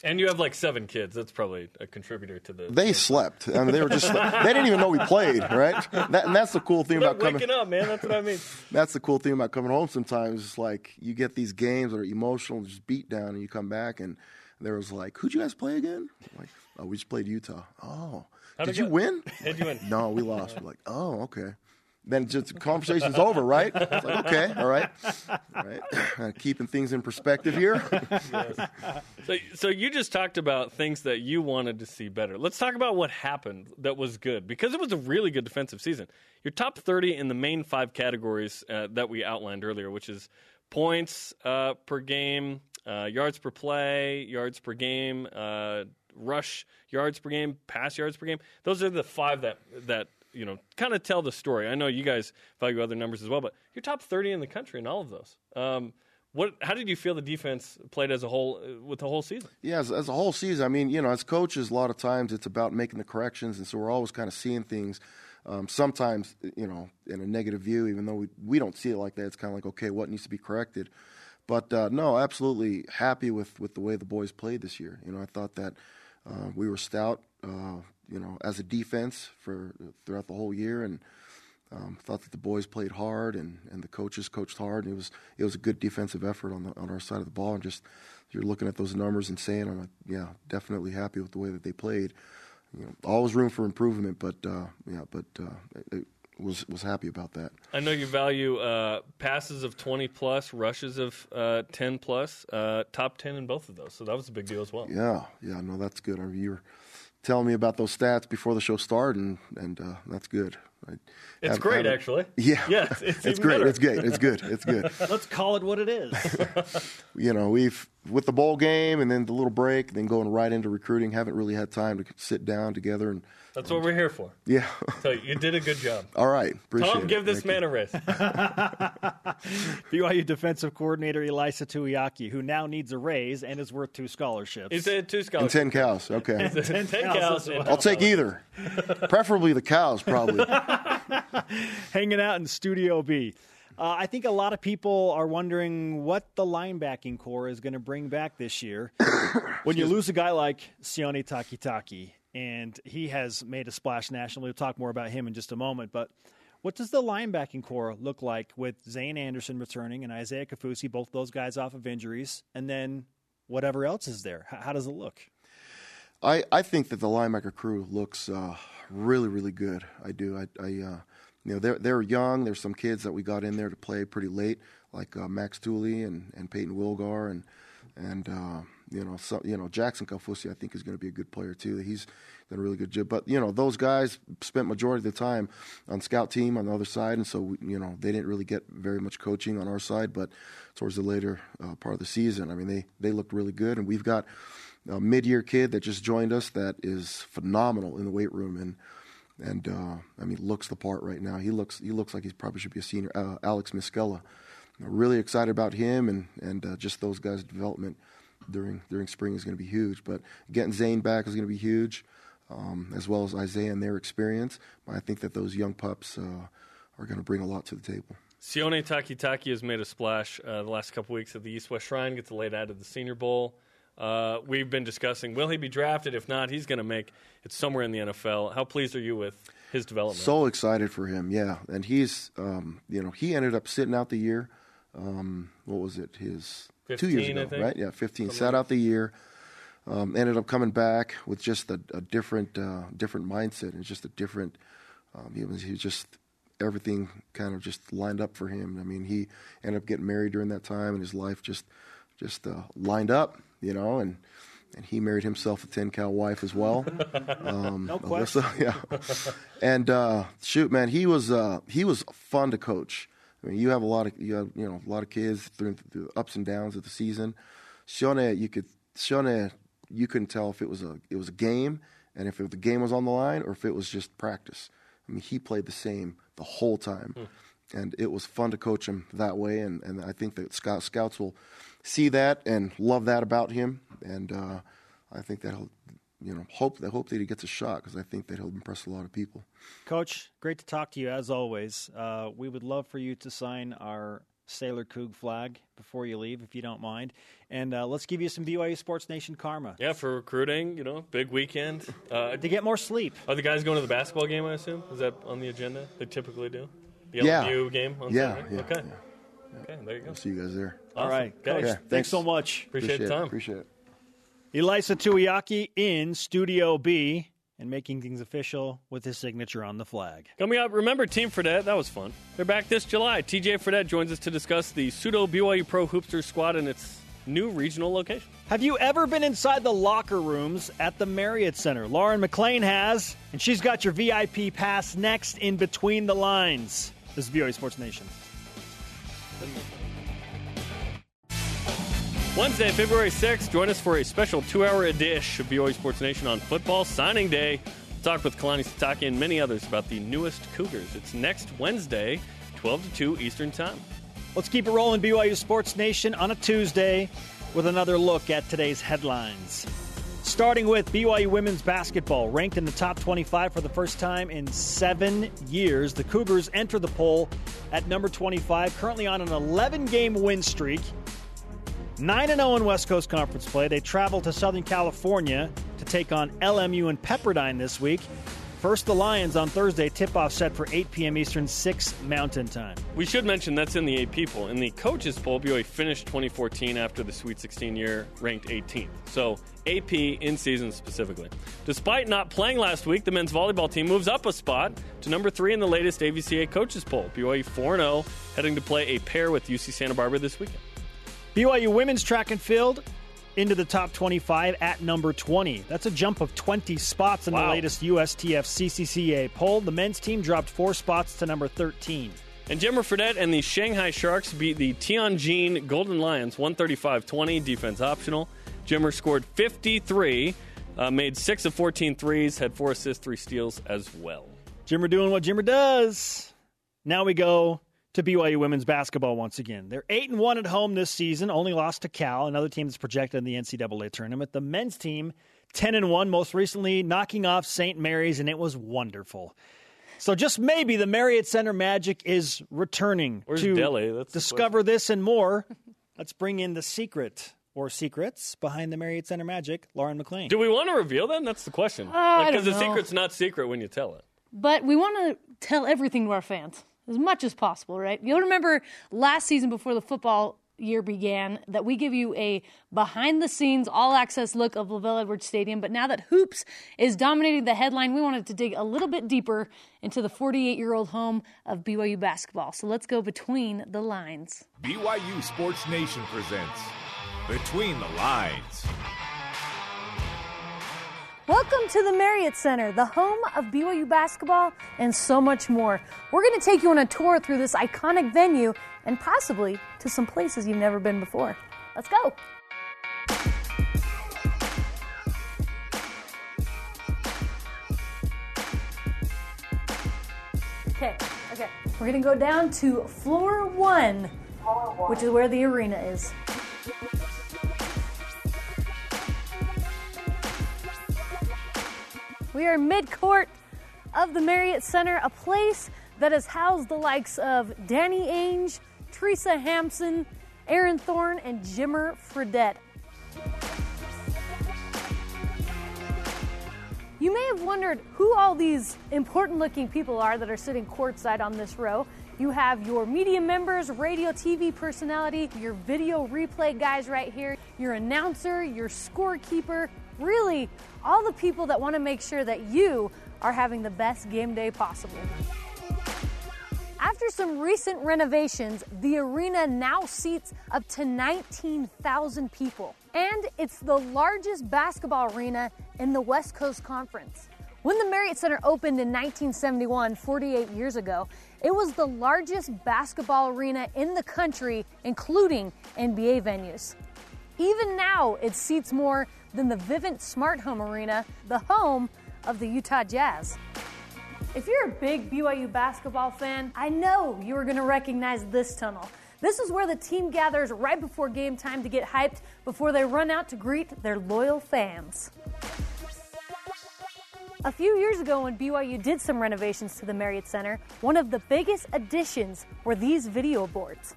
And you have like seven kids. That's probably a contributor to the. They slept. I mean, they were just. they didn't even know we played, right? That, and that's the cool thing They're about waking coming. up, man. That's what I mean. that's the cool thing about coming home. Sometimes it's like you get these games that are emotional, and just beat down, and you come back, and there was like, "Who'd you guys play again?" like, "Oh, we just played Utah." Oh, How'd did you win? Did you win? No, we lost. We're like, oh, okay. Then just conversation's over, right? It's like, okay, all right, all right. Uh, keeping things in perspective here. yes. So, so you just talked about things that you wanted to see better. Let's talk about what happened that was good because it was a really good defensive season. You're top 30 in the main five categories uh, that we outlined earlier, which is points uh, per game, uh, yards per play, yards per game uh, rush yards per game, pass yards per game. Those are the five that that you know kind of tell the story. I know you guys value other numbers as well, but you're top 30 in the country in all of those. Um, what? How did you feel the defense played as a whole uh, with the whole season? Yeah, as, as, a whole season. I mean, you know, as coaches, a lot of times it's about making the corrections, and so we're always kind of seeing things. Um, sometimes, you know, in a negative view, even though we we don't see it like that. It's kind of like, okay, what needs to be corrected? But uh, no, absolutely happy with with the way the boys played this year. You know, I thought that uh, we were stout, uh, you know, as a defense for throughout the whole year, and um, thought that the boys played hard and, and the coaches coached hard. And it was it was a good defensive effort on the on our side of the ball. And just you're looking at those numbers and saying, I'm like, yeah, definitely happy with the way that they played. You know, always room for improvement, but uh, yeah, but uh, was was happy about that. I know you value uh, passes of twenty plus, rushes of uh, ten plus, uh, top ten in both of those. So that was a big deal as well. Yeah, yeah, no, that's good. I mean, you were telling me about those stats before the show started, and and uh, that's good. I it's have, great, have actually. Yeah, yeah, it's, it's, it's great. Better. It's great. It's good. It's good. Let's call it what it is. you know, we've with the bowl game and then the little break, then going right into recruiting. Haven't really had time to sit down together and that's what we're here for. Yeah. so you did a good job. All right. Appreciate Tom, it. give this Thank man you. a raise. BYU defensive coordinator Ilaisa Tuiaki, who now needs a raise and is worth two scholarships. He said two scholarships. And 10 cows. Okay. 10, 10 cows. well. I'll take either. Preferably the cows, probably. Hanging out in Studio B. Uh, I think a lot of people are wondering what the linebacking corps is going to bring back this year. when you lose a guy like Sione Takitaki and he has made a splash nationally. We'll talk more about him in just a moment. But what does the linebacking corps look like with Zayne Anderson returning and Isaiah Kaufusi, both those guys off of injuries, and then whatever else is there? How, how does it look? I, I think that the linebacker crew looks uh, really, really good. I do. I, I uh, you know, they're they're young. There's some kids that we got in there to play pretty late, like uh, Max Tooley and, and Payton Wilgar, and and uh, you know, so, you know Jackson Kaufusi, I think is going to be a good player too. He's done a really good job. But you know, those guys spent majority of the time on scout team on the other side, and so we, you know they didn't really get very much coaching on our side. But towards the later uh, part of the season, I mean, they they looked really good, and we've got a mid-year kid that just joined us that is phenomenal in the weight room and. And uh, I mean, looks the part right now. He looks he looks like he probably should be a senior. Uh, Alex Miskella, really excited about him and and uh, just those guys' development during during spring is going to be huge. But getting Zayne back is going to be huge, um, as well as Isaiah and their experience. But I think that those young pups uh, are going to bring a lot to the table. Sione Takitaki has made a splash uh, the last couple weeks at the East West Shrine. Gets a laid out of the Senior Bowl. Uh, we've been discussing will he be drafted? If not, he's going to make it somewhere in the NFL. How pleased are you with his development? So excited for him, yeah. And he's, um, you know, he ended up sitting out the year. Um, what was it? His two years 15, ago, right? Yeah, 15. Sat out the year. Um, ended up coming back with just a, a different, uh, different mindset and just a different. Um, he was he was just everything kind of just lined up for him. I mean, he ended up getting married during that time, and his life just, just uh, lined up, you know, and. And he married himself a ten cow wife as well. Um, No Alyssa, yeah. And uh, shoot, man, he was uh, he was fun to coach. I mean, you have a lot of you have you know a lot of kids through, through the ups and downs of the season. Shone, you could Shone, you couldn't tell if it was a it was a game and if it, the game was on the line or if it was just practice. I mean, he played the same the whole time, and it was fun to coach him that way. And, and I think that scout, scouts will see that and love that about him. And uh, I think that he'll you know hope that hope that he gets a shot because I think that he'll impress a lot of people. Coach, great to talk to you as always. Uh, we would love for you to sign our Sailor Coug flag before you leave, if you don't mind. And uh, let's give you some BYU Sports Nation karma yeah, for recruiting, you know, big weekend. Uh, to get more sleep. are the guys going to the basketball game? I assume is that on the agenda? They typically do. The Yeah. LMU game on Yeah, Saturday. yeah, okay. yeah. Okay, there you go. See you guys there. All right, Awesome. Coach. Okay. Thanks. thanks. so much. Appreciate the it. time. Appreciate it. Ilaisa Tuiaki in Studio B and making things official with his signature on the flag. Coming up, remember Team Fredette? That was fun. They're back this July. TJ Fredette joins us to discuss the pseudo BYU Pro Hoopsters squad and its new regional location. Have you ever been inside the locker rooms at the Marriott Center? Lauren McLean has, and she's got your VIP pass next in Between the Lines. This is BYU Sports Nation. Wednesday, February 6th, join us for a special two-hour edition of BYU Sports Nation on football signing day. Talk with Kalani Sitake and many others about the newest Cougars. It's next Wednesday, 12 to 2 Eastern Time. Let's keep it rolling, BYU Sports Nation, on a Tuesday with another look at today's headlines. Starting with BYU women's basketball, ranked in the top 25 for the first time in seven years. The Cougars enter the poll at number 25, currently on an 11 game win streak. 9 0 in West Coast Conference play. They travel to Southern California to take on LMU and Pepperdine this week. First, the Lions on Thursday, tip off set for 8 p.m. Eastern, 6 Mountain Time. We should mention that's in the AP poll. In the coaches poll, BYU finished 2014 after the Sweet 16 year, ranked 18th. So AP in season specifically. Despite not playing last week, the men's volleyball team moves up a spot to number three in the latest AVCA coaches poll. BYU 4 0, heading to play a pair with UC Santa Barbara this weekend. BYU women's track and field into the top 25 at number 20. That's a jump of 20 spots in the latest USTF CCCA poll. The men's team dropped four spots to number 13. And Jimmer Fredette and the Shanghai Sharks beat the Tianjin Golden Lions 135 20, defense optional. Jimmer scored 53, uh, made 6 of 14 threes, had 4 assists, 3 steals as well. Jimmer doing what Jimmer does. Now we go to BYU women's basketball once again. They're 8 and 1 at home this season, only lost to Cal, another team that's projected in the NCAA tournament. The men's team 10 and 1 most recently knocking off St. Mary's and it was wonderful. So just maybe the Marriott Center magic is returning Where's to Delhi? That's the discover this and more. Let's bring in the secret or secrets behind the Marriott Center magic, Lauren McLean. Do we want to reveal them? That's the question. Uh, because don't the secret's not secret when you tell it. But we want to tell everything to our fans as much as possible, right? You'll remember last season before the football year began that we give you a behind the scenes all access look of LaVell Edwards Stadium. But now that Hoops is dominating the headline, we wanted to dig a little bit deeper into the 48 year old home of BYU basketball. So let's go between the lines. BYU Sports Nation presents Between the Lines. Welcome to the Marriott Center, the home of BYU basketball and so much more. We're going to take you on a tour through this iconic venue and possibly to some places you've never been before. Let's go. Okay, okay. We're going to go down to floor one, which is where the arena is. We are mid-court of the Marriott Center, a place that has housed the likes of Danny Ainge, Teresa Hampson, Erin Thorn, and Jimmer Fredette. You may have wondered who all these important looking people are that are sitting courtside on this row. You have your media members, radio, TV personality, your video replay guys right here, your announcer, your scorekeeper, really all the people that want to make sure that you are having the best game day possible. After some recent renovations, the arena now seats up to 19,000 people. And it's the largest basketball arena in the West Coast Conference. When the Marriott Center opened in 1971, 48 years ago, it was the largest basketball arena in the country, including NBA venues. Even now, it seats more than the Vivint Smart Home Arena, the home of the Utah Jazz. If you're a big BYU basketball fan, I know you are going to recognize this tunnel. This is where the team gathers right before game time to get hyped before they run out to greet their loyal fans. A few years ago, when BYU did some renovations to the Marriott Center, one of the biggest additions were these video boards.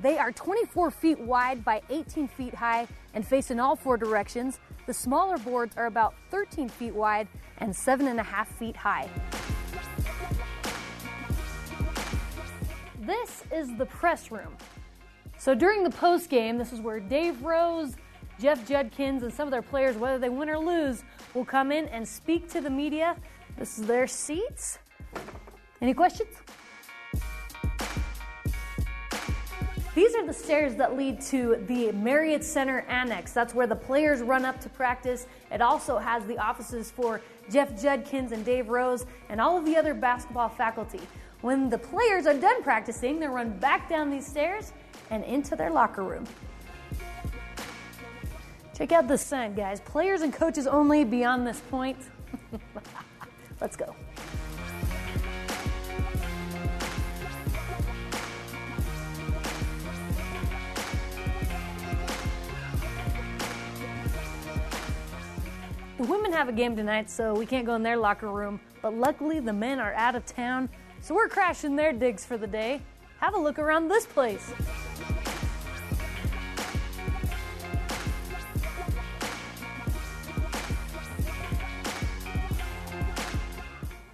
They are 24 feet wide by 18 feet high and face in all four directions. The smaller boards are about 13 feet wide and 7.5 feet high. This is the press room. So during the post game, this is where Dave Rose, Jeff Judkins, and some of their players, whether they win or lose, will come in and speak to the media. This is their seats. Any questions? These are the stairs that lead to the Marriott Center Annex. That's where the players run up to practice. It also has the offices for Jeff Judkins and Dave Rose and all of the other basketball faculty. When the players are done practicing, they run back down these stairs and into their locker room. Check out the sun, guys. Players and coaches only beyond this point. Let's go. The women have a game tonight, so we can't go in their locker room. But luckily, the men are out of town, so we're crashing their digs for the day. Have a look around this place.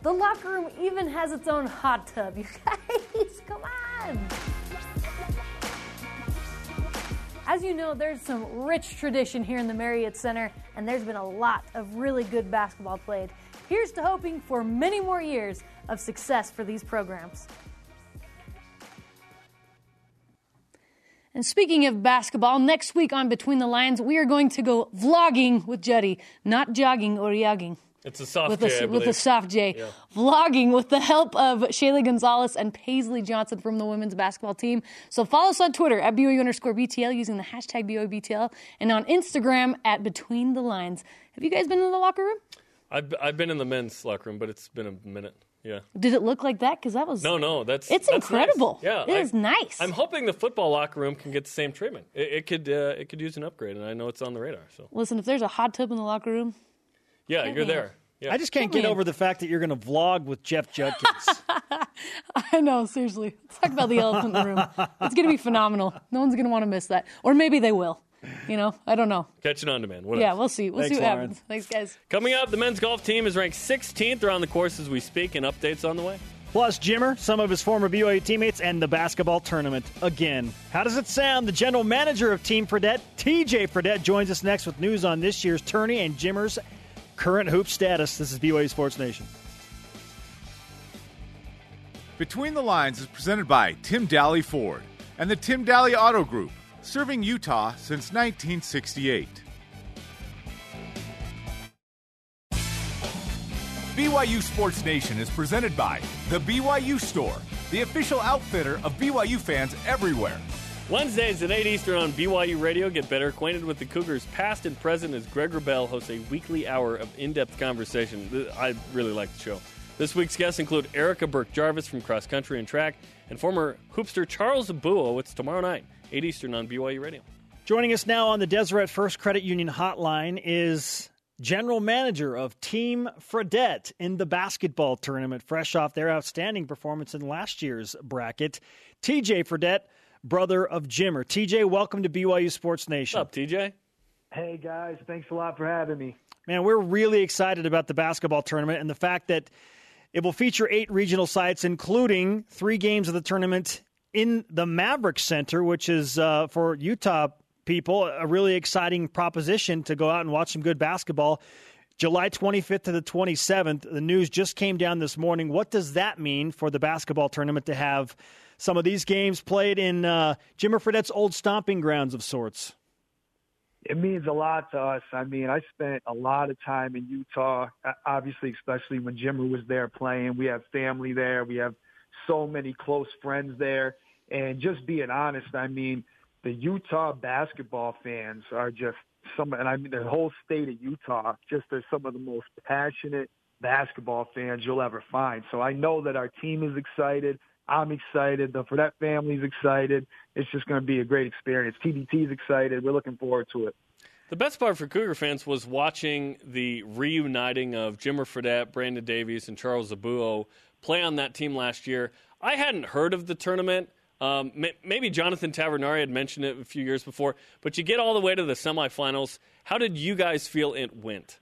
The locker room even has its own hot tub. You guys, come on. As you know, there's some rich tradition here in the Marriott Center, and there's been a lot of really good basketball played. Here's to hoping for many more years of success for these programs. And speaking of basketball, next week on Between the Lines, we are going to go vlogging with Juddy, not jogging or yogging. It's a soft With J, I a, with a soft J. Yeah. Vlogging with the help of Shaylee Gonzales and Paisley Johnson from the women's basketball team. So follow us on Twitter at BYU underscore BTL using the hashtag BYUBTL and on Instagram at Between the Lines. Have you guys been in the locker room? I've, I've been in the men's locker room, but it's been a minute. Yeah. Did it look like that? Because that was No, no, that's It's that's incredible. Nice. Yeah, It is nice. I'm hoping the football locker room can get the same treatment. It, it could uh, it could use an upgrade, and I know it's on the radar. So Listen, if there's a hot tub in the locker room, yeah, Get you're me there. Yeah. I just can't Get get me. over the fact that you're going to vlog with Jeff Judkins. I know, seriously. Let's talk about the elephant in the room. It's going to be phenomenal. No one's going to want to miss that. Or maybe they will. You know, I don't know. catching on demand. What Yeah, else? we'll see. We'll Thanks, see what Lauren. happens. Thanks, guys. Coming up, the men's golf team is ranked 16th around the course as we speak, and updates on the way. Plus, Jimmer, some of his former BYU teammates, and the basketball tournament again. How does it sound? The general manager of Team Fredette, TJ Fredette, joins us next with news on this year's tourney and Jimmer's current hoop status. This is BYU Sports Nation. Between the Lines is presented by Tim Dahle Ford and the Tim Dahle Auto Group, serving Utah since 1968. BYU Sports Nation is presented by The BYU Store, the official outfitter of BYU fans everywhere. Wednesdays at 8 Eastern on BYU Radio. Get better acquainted with the Cougars, past and present, as Greg Wrubell hosts a weekly hour of in depth conversation. I really like the show. This week's guests include Erica Birk-Jarvis from cross country and track, and former hoopster Charles Abouo. It's tomorrow night, 8 Eastern on BYU Radio. Joining us now on the Deseret First Credit Union hotline is general manager of Team Fredette in the basketball tournament, fresh off their outstanding performance in last year's bracket. TJ Fredette, brother of Jimmer. TJ, welcome to BYU Sports Nation. What's up, TJ? Hey guys, thanks a lot for having me. Man, we're really excited about the basketball tournament and the fact that it will feature eight regional sites, including three games of the tournament in the Maverik Center, which is uh, for Utah people a really exciting proposition to go out and watch some good basketball. July 25th to the 27th. The news just came down this morning. What does that mean for the basketball tournament to have some of these games played in uh, Jimmer Fredette's old stomping grounds of sorts? It means a lot to us. I mean, I spent a lot of time in Utah, obviously, especially when Jimmer was there playing. We have family there. We have so many close friends there. And just being honest, I mean, the Utah basketball fans are just some, and I mean the whole state of Utah, just are some of the most passionate basketball fans you'll ever find. So I know that our team is excited. I'm excited. The Fredette family's excited. It's just going to be a great experience. TBT's excited. We're looking forward to it. The best part for Cougar fans was watching the reuniting of Jimmer Fredette, Brandon Davies, and Charles Abouo play on that team last year. I hadn't heard of the tournament. Um, maybe Jonathan Tavernari had mentioned it a few years before, but you get all the way to the semifinals. How did you guys feel it went?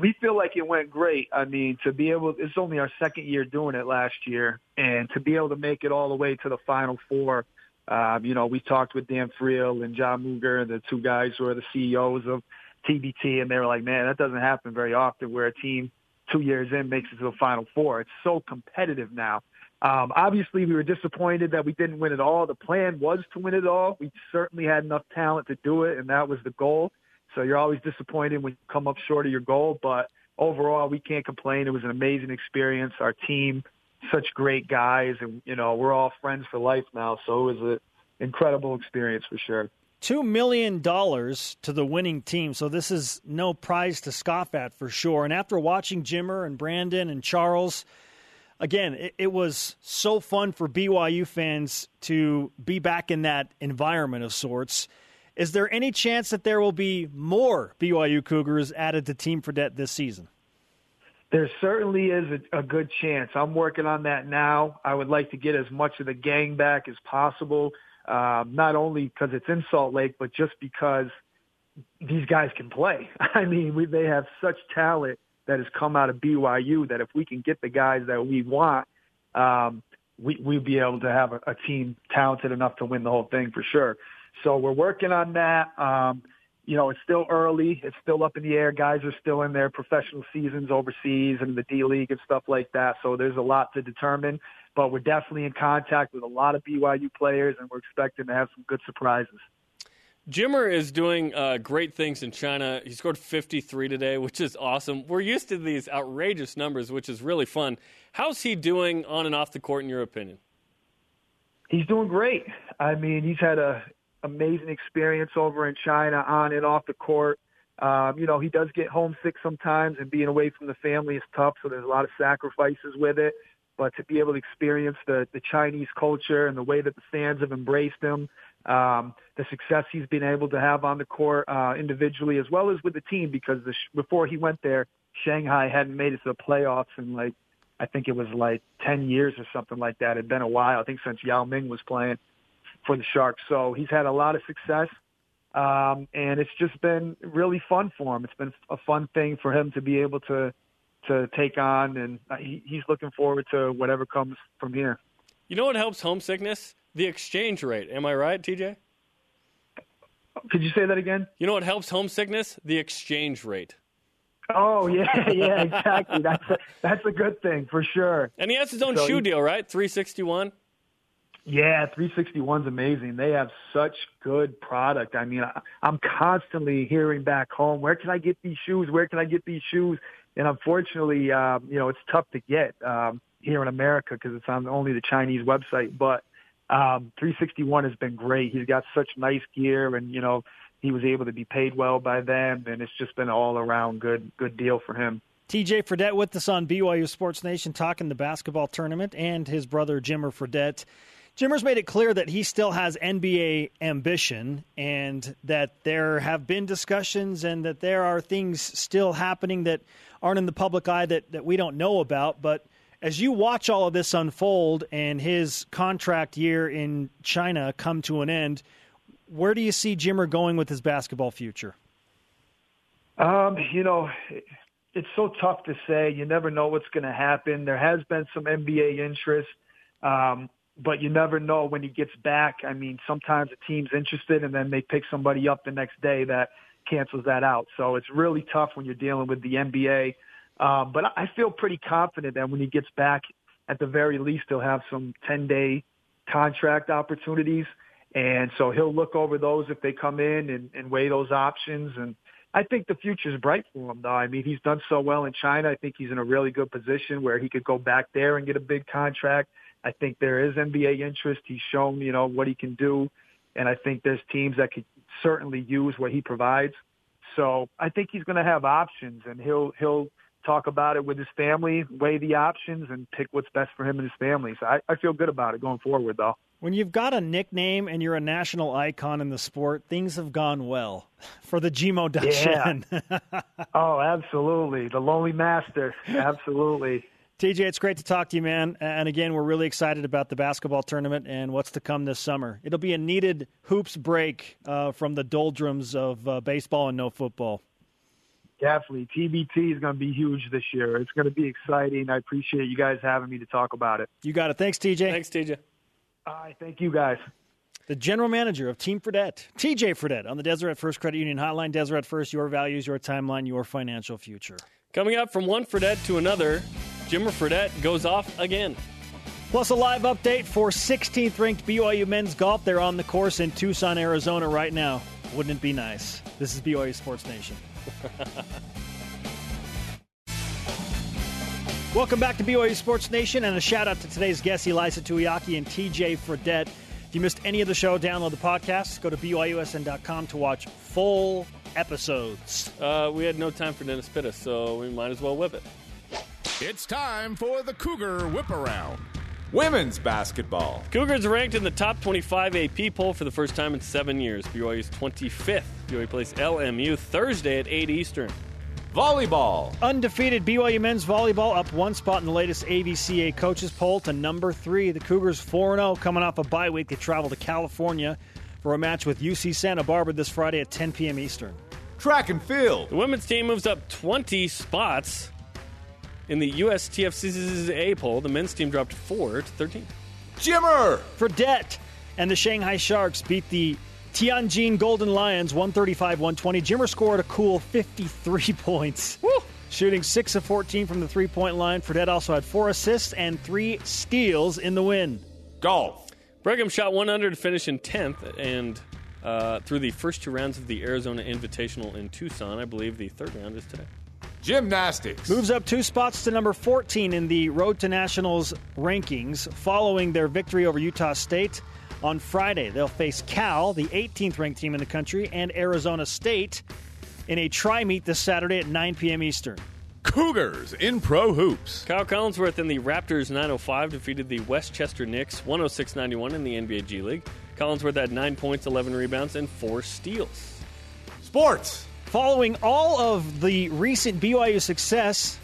We feel like it went great. I mean, to be able, it's only our second year doing it last year, and to be able to make it all the way to the final four. Um, you know, we talked with Dan Friel and Jon Mugar, the two guys who are the CEOs of TBT, and they were like, man, that doesn't happen very often where a team two years in makes it to the final four. It's so competitive now. Um, obviously, we were disappointed that we didn't win it all. The plan was to win it all. We certainly had enough talent to do it, and that was the goal. So you're always disappointed when you come up short of your goal. But overall, we can't complain. It was an amazing experience. Our team, such great guys, and you know we're all friends for life now. So it was an incredible experience for sure. Two million dollars to the winning team, so this is no prize to scoff at for sure. And after watching Jimmer and Brandon and Charles again, it, it, was so fun for BYU fans to be back in that environment of sorts. Is there any chance that there will be more BYU Cougars added to Team Fredette this season? There certainly is a, a good chance. I'm working on that now. I would like to get as much of the gang back as possible, um, not only because it's in Salt Lake, but just because these guys can play. I mean, we, they have such talent that has come out of BYU that if we can get the guys that we want, um, we, we'll be able to have a, a team talented enough to win the whole thing for sure. So we're working on that. Um, you know, it's still early. It's still up in the air. Guys are still in their professional seasons overseas and the D League and stuff like that. So there's a lot to determine. But we're definitely in contact with a lot of BYU players, and we're expecting to have some good surprises. Jimmer is doing uh, great things in China. He scored 53 today, which is awesome. We're used to these outrageous numbers, which is really fun. How's he doing on and off the court, in your opinion? He's doing great. I mean, he's had a amazing experience over in China, on and off the court. Um, you know, he does get homesick sometimes, and being away from the family is tough. So there's a lot of sacrifices with it. But to be able to experience the the Chinese culture and the way that the fans have embraced him um, the success he's been able to have on the court uh, individually as well as with the team because the before he went there, Shanghai hadn't made it to the playoffs in like I think it was like 10 years or something like that. It had been a while. I think since Yao Ming was playing for the Sharks. So he's had a lot of success. Um, and it's just been really fun for him. It's been a fun thing for him to be able to to take on, and he, he's looking forward to whatever comes from here. You know what helps homesickness? The exchange rate. Am I right, TJ? Could you say that again? You know what helps homesickness? The exchange rate. Oh yeah, yeah, exactly. that's a, that's a good thing for sure. And he has his own so shoe he, deal, right? Three sixty one. Yeah, 361's amazing. They have such good product. I mean, I, I'm constantly hearing back home, where can I get these shoes? Where can I get these shoes? And unfortunately, um, you know, it's tough to get um, here in America because it's on only the Chinese website. But um, 361 has been great. He's got such nice gear, and you know he was able to be paid well by them, and it's just been all around good good deal for him. TJ Fredette with us on BYU Sports Nation talking the basketball tournament and his brother Jimmer Fredette. Jimmer's made it clear that he still has NBA ambition and that there have been discussions and that there are things still happening that aren't in the public eye that, that we don't know about. But as you watch all of this unfold and his contract year in China come to an end, Where do you see Jimmer going with his basketball future? Um, you know, it's so tough to say. You never know what's going to happen. There has been some NBA interest, um, but you never know when he gets back. I mean, sometimes a team's interested and then they pick somebody up the next day that cancels that out. So it's really tough when you're dealing with the NBA. Um, but I feel pretty confident that when he gets back, at the very least, he'll have some 10 day contract opportunities. And so he'll look over those if they come in and, and weigh those options. And I think the future is bright for him, though. I mean, he's done so well in China. I think he's in a really good position where he could go back there and get a big contract. I think there is NBA interest. He's shown, you know, what he can do. And I think there's teams that could certainly use what he provides. So I think he's going to have options and he'll, he'll, talk about it with his family, weigh the options, and pick what's best for him and his family. So I, I feel good about it going forward, though. When you've got a nickname and you're a national icon in the sport, things have gone well for the Gmo Shen. Yeah. oh, absolutely. The Lonely Master. Absolutely. TJ, it's great to talk to you, man. And again, we're really excited about the basketball tournament and what's to come this summer. It'll be a needed hoops break uh, from the doldrums of uh, baseball and no football. Definitely. TBT is going to be huge this year. It's going to be exciting. I appreciate you guys having me to talk about it. You got it. Thanks, TJ. Thanks, TJ. All right. Thank you, guys. The general manager of Team Fredette, TJ Fredette, on the Deseret First Credit Union Hotline. Deseret First, your values, your timeline, your financial future. Coming up from one Fredette to another, Jimmer Fredette goes off again. Plus, a live update for 16th ranked BYU men's golf. They're on the course in Tucson, Arizona right now. Wouldn't it be nice? This is BYU Sports Nation. Welcome back to BYU Sports Nation, and a shout out to today's guests, Ilaisa Tuiaki and TJ Fredette. If you missed any of the show, download the podcast. Go to BYUSN.com to watch full episodes. Uh, we had no time for Dennis Pitta, so we might as well whip it. It's time for the Cougar Whip Around. Women's basketball. Cougars ranked in the top 25 AP poll for the first time in seven years. BYU's 25th. BYU plays LMU Thursday at 8 Eastern. Volleyball. Undefeated BYU men's volleyball up one spot in the latest AVCA coaches poll to number three. The Cougars 4 0 coming off a bye week. They travel to California for a match with UC Santa Barbara this Friday at 10 p.m. Eastern. Track and field. The women's team moves up 20 spots in the USTFCCCA poll, the men's team dropped 4 to 13. Jimmer! Fredette and the Shanghai Sharks beat the Tianjin Golden Lions 135 120. Jimmer scored a cool 53 points. Woo! Shooting 6 of 14 from the three point line. Fredette also had four assists and three steals in the win. Golf. Brigham shot 100 to finish in 10th and uh, through the first two rounds of the Arizona Invitational in Tucson. I believe the third round is today. Gymnastics. Moves up two spots to number 14 in the Road to Nationals rankings following their victory over Utah State. On Friday, they'll face Cal, the 18th ranked team in the country, and Arizona State in a try meet this Saturday at 9 p.m. Eastern. Cougars in pro hoops. Kyle Collinsworth and the Raptors 905 defeated the Westchester Knicks 106 91 in the NBA G League. Collinsworth had 9 points, 11 rebounds, and 4 steals. Sports. Following all of the recent BYU success,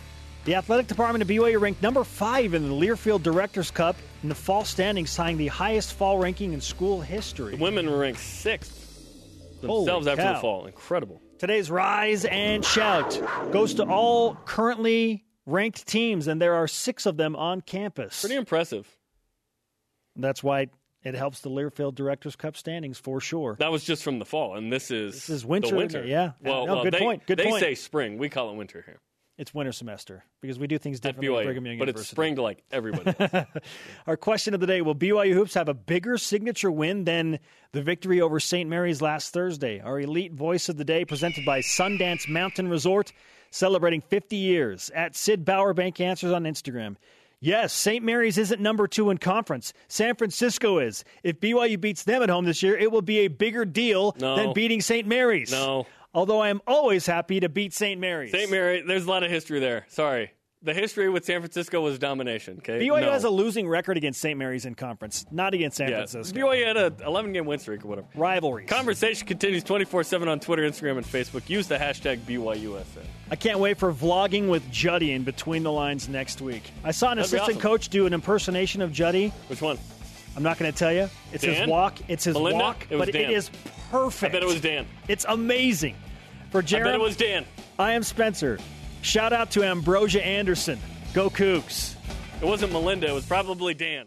the athletic department of BYU ranked number five in the Learfield Directors Cup in the fall standings, tying the highest fall ranking in school history. The women were ranked sixth themselves after the fall. Incredible. Today's Rise and Shout goes to all currently ranked teams, and there are six of them on campus. Pretty impressive. That's why it helps the Learfield Directors Cup standings for sure. That was just from the fall, and this is This is winter, winter. Yeah. Well, No, well, good they, point, good they point. say spring. We call it winter here It's winter semester because we do things differently at Brigham BYU, Young but it's spring to like everybody. Our question of the day Will BYU Hoops have a bigger signature win than the victory over St. Mary's last Thursday? Our elite voice of the day, presented by Sundance Mountain Resort, celebrating 50 years. At Sid Bauer Bank Answers on Instagram. Yes, St. Mary's isn't number two in conference. San Francisco is. If BYU beats them at home this year, it will be a bigger deal No. than beating St. Mary's. No. Although I am always happy to beat St. Mary's. St. Mary, there's a lot of history there. Sorry the history with San Francisco was domination. Okay, BYU no. has a losing record against St. Mary's in conference, not against San yeah. Francisco. BYU had an 11 game win streak or whatever. Rivalry. Conversation continues 24 seven on Twitter, Instagram, and Facebook. Use the hashtag BYUSN. I can't wait for vlogging with Juddy in between the lines next week. I saw an That'd assistant awesome. coach do an impersonation of Juddy. Which one? I'm not going to tell you. It's Dan? his walk. It's his Melinda? walk, it but Dan. it is perfect. I bet it was Dan. It's amazing. For Jared, I bet it was Dan. I am Spencer. Shout out to Ambrosia Anderson. Go Kooks. It wasn't Melinda, it was probably Dan.